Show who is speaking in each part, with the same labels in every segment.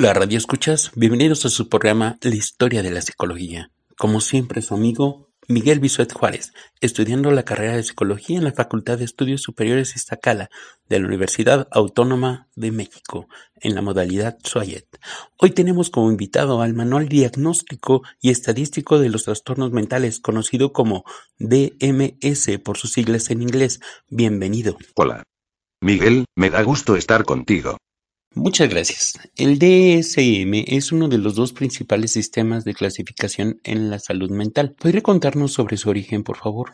Speaker 1: Hola Radio Escuchas, bienvenidos a su programa La Historia de la Psicología. Como siempre su amigo Miguel Bisuet Juárez, estudiando la carrera de Psicología en la Facultad de Estudios Superiores Iztacala de la Universidad Autónoma de México, en la modalidad SUAYET. Hoy tenemos como invitado al Manual Diagnóstico y Estadístico de los Trastornos Mentales, conocido como DMS por sus siglas en inglés. Bienvenido.
Speaker 2: Hola. Miguel, me da gusto estar contigo.
Speaker 1: Muchas gracias. El DSM es uno de los dos principales sistemas de clasificación en la salud mental. ¿Podría contarnos sobre su origen, por favor?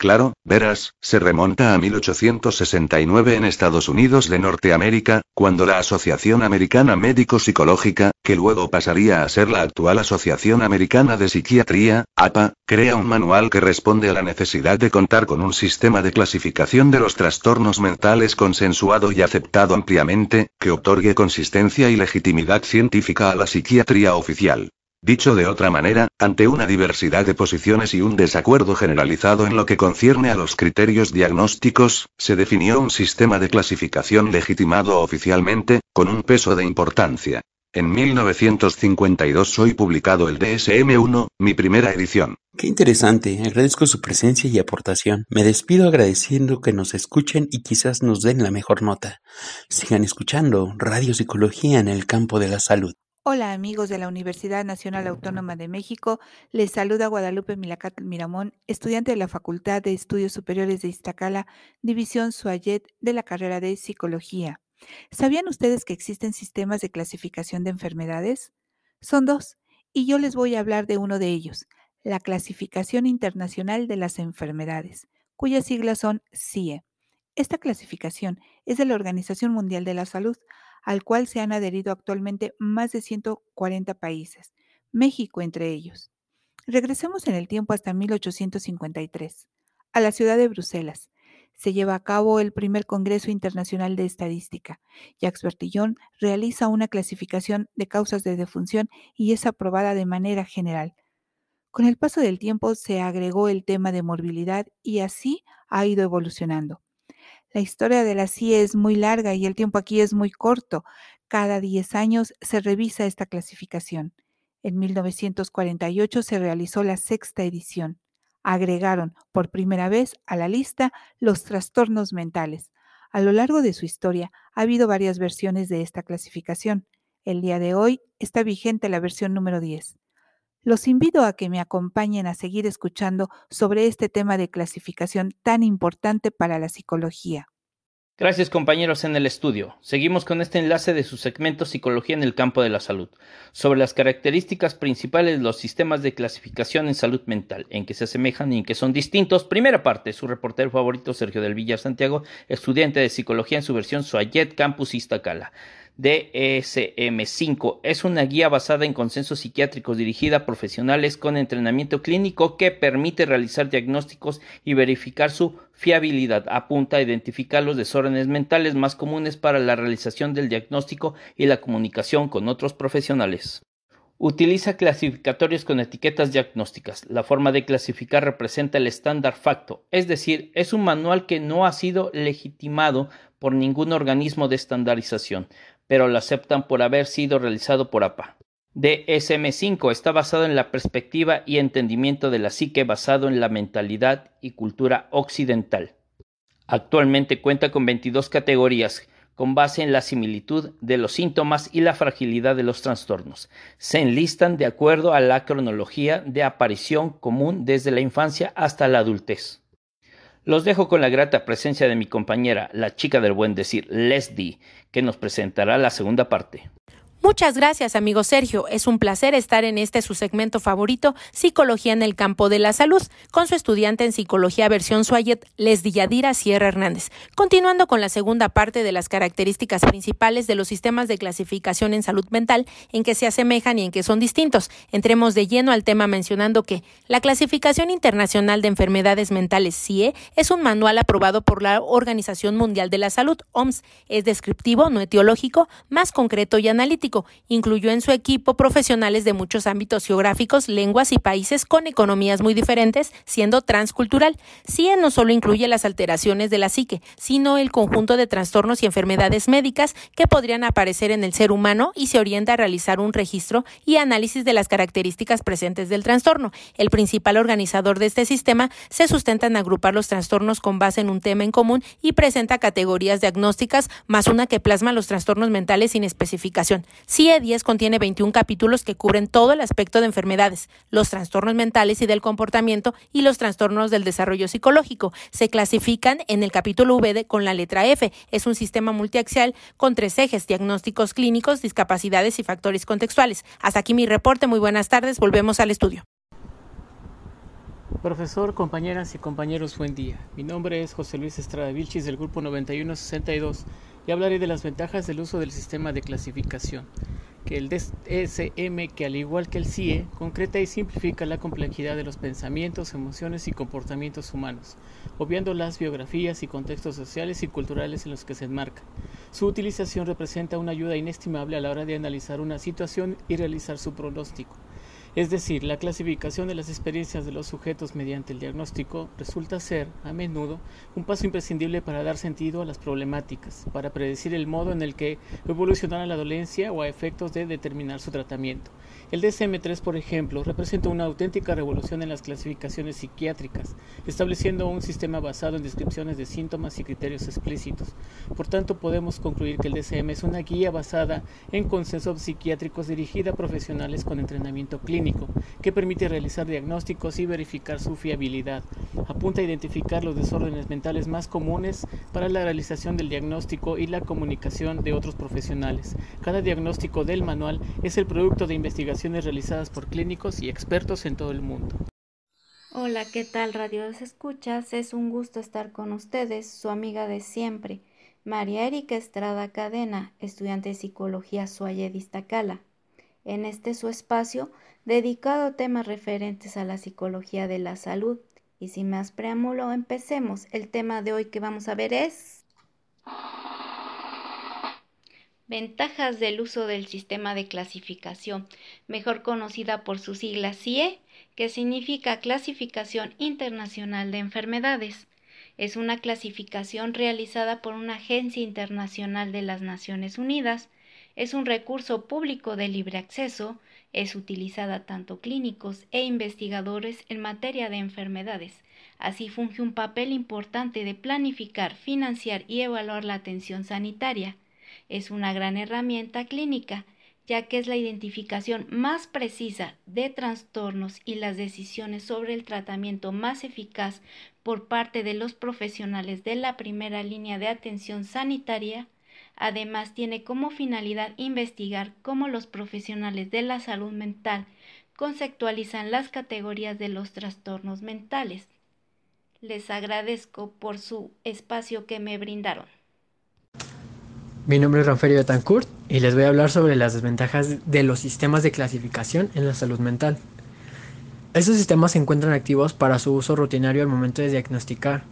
Speaker 2: Claro, verás, se remonta a 1869 en Estados Unidos de Norteamérica, cuando la Asociación Americana Médico-Psicológica, que luego pasaría a ser la actual Asociación Americana de Psiquiatría, APA, crea un manual que responde a la necesidad de contar con un sistema de clasificación de los trastornos mentales consensuado y aceptado ampliamente, que otorgue consistencia y legitimidad científica a la psiquiatría oficial. Dicho de otra manera, ante una diversidad de posiciones y un desacuerdo generalizado en lo que concierne a los criterios diagnósticos, se definió un sistema de clasificación legitimado oficialmente, con un peso de importancia. En 1952 soy publicado el DSM-1, mi primera edición.
Speaker 1: Qué interesante, agradezco su presencia y aportación. Me despido agradeciendo que nos escuchen y quizás nos den la mejor nota. Sigan escuchando Radio Psicología en el campo de la salud.
Speaker 3: Hola amigos de la Universidad Nacional Autónoma de México, les saluda Guadalupe Milacatl Miramón, estudiante de la Facultad de Estudios Superiores de Iztacala, División Suayet de la carrera de Psicología. ¿Sabían ustedes que existen sistemas de clasificación de enfermedades? Son dos, y yo les voy a hablar de uno de ellos, la Clasificación Internacional de las Enfermedades, cuyas siglas son CIE. Esta clasificación es de la Organización Mundial de la Salud, al cual se han adherido actualmente más de 140 países, México entre ellos. Regresemos en el tiempo hasta 1853, a la ciudad de Bruselas. Se lleva a cabo el primer Congreso Internacional de Estadística. Jacques Bertillon realiza una clasificación de causas de defunción y es aprobada de manera general. Con el paso del tiempo se agregó el tema de morbilidad y así ha ido evolucionando. La historia de la CIE es muy larga y el tiempo aquí es muy corto. Cada 10 años se revisa esta clasificación. En 1948 se realizó la sexta edición. Agregaron por primera vez a la lista los trastornos mentales. A lo largo de su historia ha habido varias versiones de esta clasificación. El día de hoy está vigente la versión número 10. Los invito a que me acompañen a seguir escuchando sobre este tema de clasificación tan importante para la psicología.
Speaker 4: Gracias compañeros en el estudio. Seguimos con este enlace de su segmento Psicología en el campo de la salud, sobre las características principales de los sistemas de clasificación en salud mental, en que se asemejan y en que son distintos. Primera parte, su reportero favorito Sergio del Villar Santiago, estudiante de psicología en su versión Suayet Campus Iztacala. DSM-5 es una guía basada en consensos psiquiátricos dirigida a profesionales con entrenamiento clínico que permite realizar diagnósticos y verificar su fiabilidad. Apunta a identificar los desórdenes mentales más comunes para la realización del diagnóstico y la comunicación con otros profesionales. Utiliza clasificatorios con etiquetas diagnósticas. La forma de clasificar representa el estándar facto, es decir, es un manual que no ha sido legitimado por ningún organismo de estandarización, pero lo aceptan por haber sido realizado por APA. DSM-5 está basado en la perspectiva y entendimiento de la psique basado en la mentalidad y cultura occidental. Actualmente cuenta con 22 categorías con base en la similitud de los síntomas y la fragilidad de los trastornos. Se enlistan de acuerdo a la cronología de aparición común desde la infancia hasta la adultez. Los dejo con la grata presencia de mi compañera, la chica del buen decir, Leslie, que nos presentará la segunda parte.
Speaker 5: Muchas gracias, amigo Sergio. Es un placer estar en este su segmento favorito, Psicología en el campo de la salud, con su estudiante en Psicología versión Suayet, Leslie Yadira Sierra Hernández. Continuando con la segunda parte de las características principales de los sistemas de clasificación en salud mental, en que se asemejan y en que son distintos. Entremos de lleno al tema mencionando que la Clasificación Internacional de Enfermedades Mentales, CIE, es un manual aprobado por la Organización Mundial de la Salud, OMS. Es descriptivo, no etiológico, más concreto y analítico Incluyó en su equipo profesionales de muchos ámbitos geográficos, lenguas y países con economías muy diferentes, siendo transcultural. CIE no solo incluye las alteraciones de la psique, sino el conjunto de trastornos y enfermedades médicas que podrían aparecer en el ser humano y se orienta a realizar un registro y análisis de las características presentes del trastorno. El principal organizador de este sistema se sustenta en agrupar los trastornos con base en un tema en común y presenta categorías diagnósticas más una que plasma los trastornos mentales sin especificación. CIE 10 contiene 21 capítulos que cubren todo el aspecto de enfermedades, los trastornos mentales y del comportamiento y los trastornos del desarrollo psicológico. Se clasifican en el capítulo V con la letra F. Es un sistema multiaxial con tres ejes, diagnósticos clínicos, discapacidades y factores contextuales. Hasta aquí mi reporte. Muy buenas tardes. Volvemos al estudio.
Speaker 6: Profesor, compañeras y compañeros, buen día. Mi nombre es José Luis Estrada Vilchis del grupo 9162 hablaré de las ventajas del uso del sistema de clasificación, que el DSM, que al igual que el CIE, concreta y simplifica la complejidad de los pensamientos, emociones y comportamientos humanos, obviando las biografías y contextos sociales y culturales en los que se enmarca. Su utilización representa una ayuda inestimable a la hora de analizar una situación y realizar su pronóstico. Es decir, la clasificación de las experiencias de los sujetos mediante el diagnóstico resulta ser, a menudo, un paso imprescindible para dar sentido a las problemáticas, para predecir el modo en el que evolucionará la dolencia o a efectos de determinar su tratamiento. El DSM-3, por ejemplo, representa una auténtica revolución en las clasificaciones psiquiátricas, estableciendo un sistema basado en descripciones de síntomas y criterios explícitos. Por tanto, podemos concluir que el DSM es una guía basada en consensos psiquiátricos dirigida a profesionales con entrenamiento clínico, que permite realizar diagnósticos y verificar su fiabilidad. Apunta a identificar los desórdenes mentales más comunes para la realización del diagnóstico y la comunicación de otros profesionales. Cada diagnóstico del manual es el producto de investigación realizadas por clínicos y expertos en todo el mundo.
Speaker 7: Hola, ¿qué tal Radio Escuchas? Es un gusto estar con ustedes, su amiga de siempre, María Erika Estrada Cadena, estudiante de Psicología Suaye Distacala. En este su espacio, dedicado a temas referentes a la psicología de la salud. Y sin más preámbulo, empecemos. El tema de hoy que vamos a ver es... Ventajas del uso del sistema de clasificación, mejor conocida por su sigla CIE, que significa Clasificación Internacional de Enfermedades. Es una clasificación realizada por una agencia internacional de las Naciones Unidas. Es un recurso público de libre acceso. Es utilizada tanto clínicos e investigadores en materia de enfermedades. Así funge un papel importante de planificar, financiar y evaluar la atención sanitaria es una gran herramienta clínica, ya que es la identificación más precisa de trastornos y las decisiones sobre el tratamiento más eficaz por parte de los profesionales de la primera línea de atención sanitaria. Además, tiene como finalidad investigar cómo los profesionales de la salud mental conceptualizan las categorías de los trastornos mentales. Les agradezco por su espacio que me brindaron.
Speaker 8: Mi nombre es Ranferio Betancourt y les voy a hablar sobre las desventajas de los sistemas de clasificación en la salud mental. Estos sistemas se encuentran activos para su uso rutinario al momento de diagnosticar,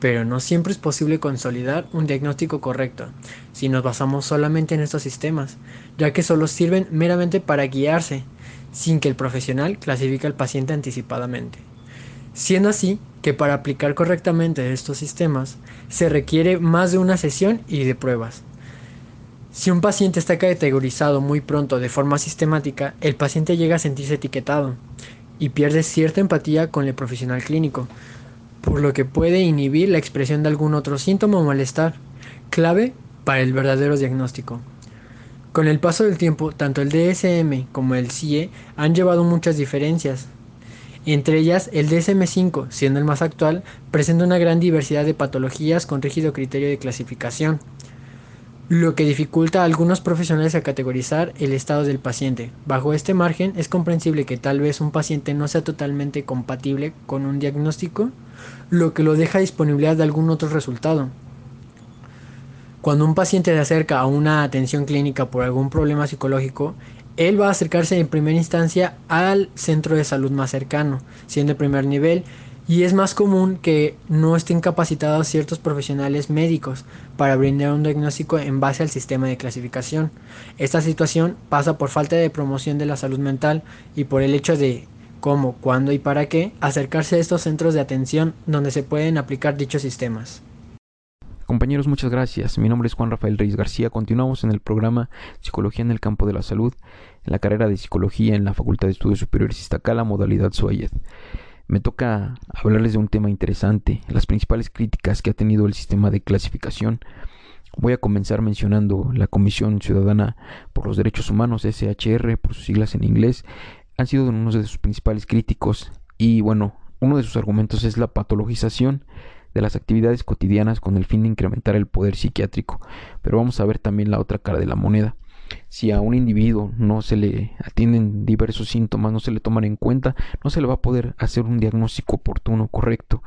Speaker 8: pero no siempre es posible consolidar un diagnóstico correcto si nos basamos solamente en estos sistemas, ya que solo sirven meramente para guiarse, sin que el profesional clasifique al paciente anticipadamente. Siendo así que para aplicar correctamente estos sistemas se requiere más de una sesión y de pruebas. Si un paciente está categorizado muy pronto de forma sistemática, el paciente llega a sentirse etiquetado y pierde cierta empatía con el profesional clínico, por lo que puede inhibir la expresión de algún otro síntoma o malestar, clave para el verdadero diagnóstico. Con el paso del tiempo, tanto el DSM como el CIE han llevado muchas diferencias. Entre ellas, el DSM-5, siendo el más actual, presenta una gran diversidad de patologías con rígido criterio de clasificación lo que dificulta a algunos profesionales a categorizar el estado del paciente. Bajo este margen es comprensible que tal vez un paciente no sea totalmente compatible con un diagnóstico, lo que lo deja disponibilidad de algún otro resultado. Cuando un paciente se acerca a una atención clínica por algún problema psicológico, él va a acercarse en primera instancia al centro de salud más cercano, siendo el primer nivel y es más común que no estén capacitados ciertos profesionales médicos para brindar un diagnóstico en base al sistema de clasificación. Esta situación pasa por falta de promoción de la salud mental y por el hecho de cómo, cuándo y para qué acercarse a estos centros de atención donde se pueden aplicar dichos sistemas.
Speaker 9: Compañeros, muchas gracias. Mi nombre es Juan Rafael Reyes García. Continuamos en el programa Psicología en el campo de la salud, en la carrera de Psicología en la Facultad de Estudios Superiores Iztacala, modalidad SUAYED me toca hablarles de un tema interesante, las principales críticas que ha tenido el sistema de clasificación. Voy a comenzar mencionando la Comisión Ciudadana por los Derechos Humanos, SHR, por sus siglas en inglés, han sido uno de sus principales críticos y bueno, uno de sus argumentos es la patologización de las actividades cotidianas con el fin de incrementar el poder psiquiátrico. Pero vamos a ver también la otra cara de la moneda si a un individuo no se le atienden diversos síntomas, no se le toman en cuenta, no se le va a poder hacer un diagnóstico oportuno, correcto,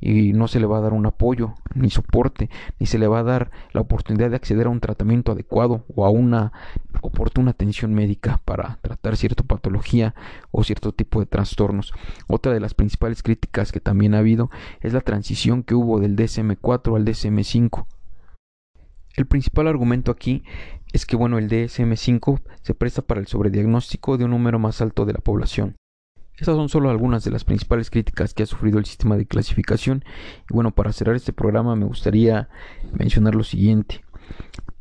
Speaker 9: y no se le va a dar un apoyo, ni soporte, ni se le va a dar la oportunidad de acceder a un tratamiento adecuado o a una oportuna atención médica para tratar cierta patología o cierto tipo de trastornos. Otra de las principales críticas que también ha habido es la transición que hubo del DSM4 al DSM5. El principal argumento aquí es que bueno, el DSM5 se presta para el sobrediagnóstico de un número más alto de la población. Estas son solo algunas de las principales críticas que ha sufrido el sistema de clasificación. Y bueno, para cerrar este programa me gustaría mencionar lo siguiente.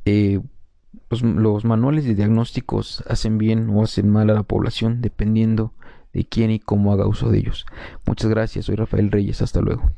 Speaker 9: Eh, los, los, manuales de diagnósticos hacen bien o hacen mal a la población dependiendo de quién y cómo haga uso de ellos. Muchas gracias, soy Rafael Reyes, hasta luego.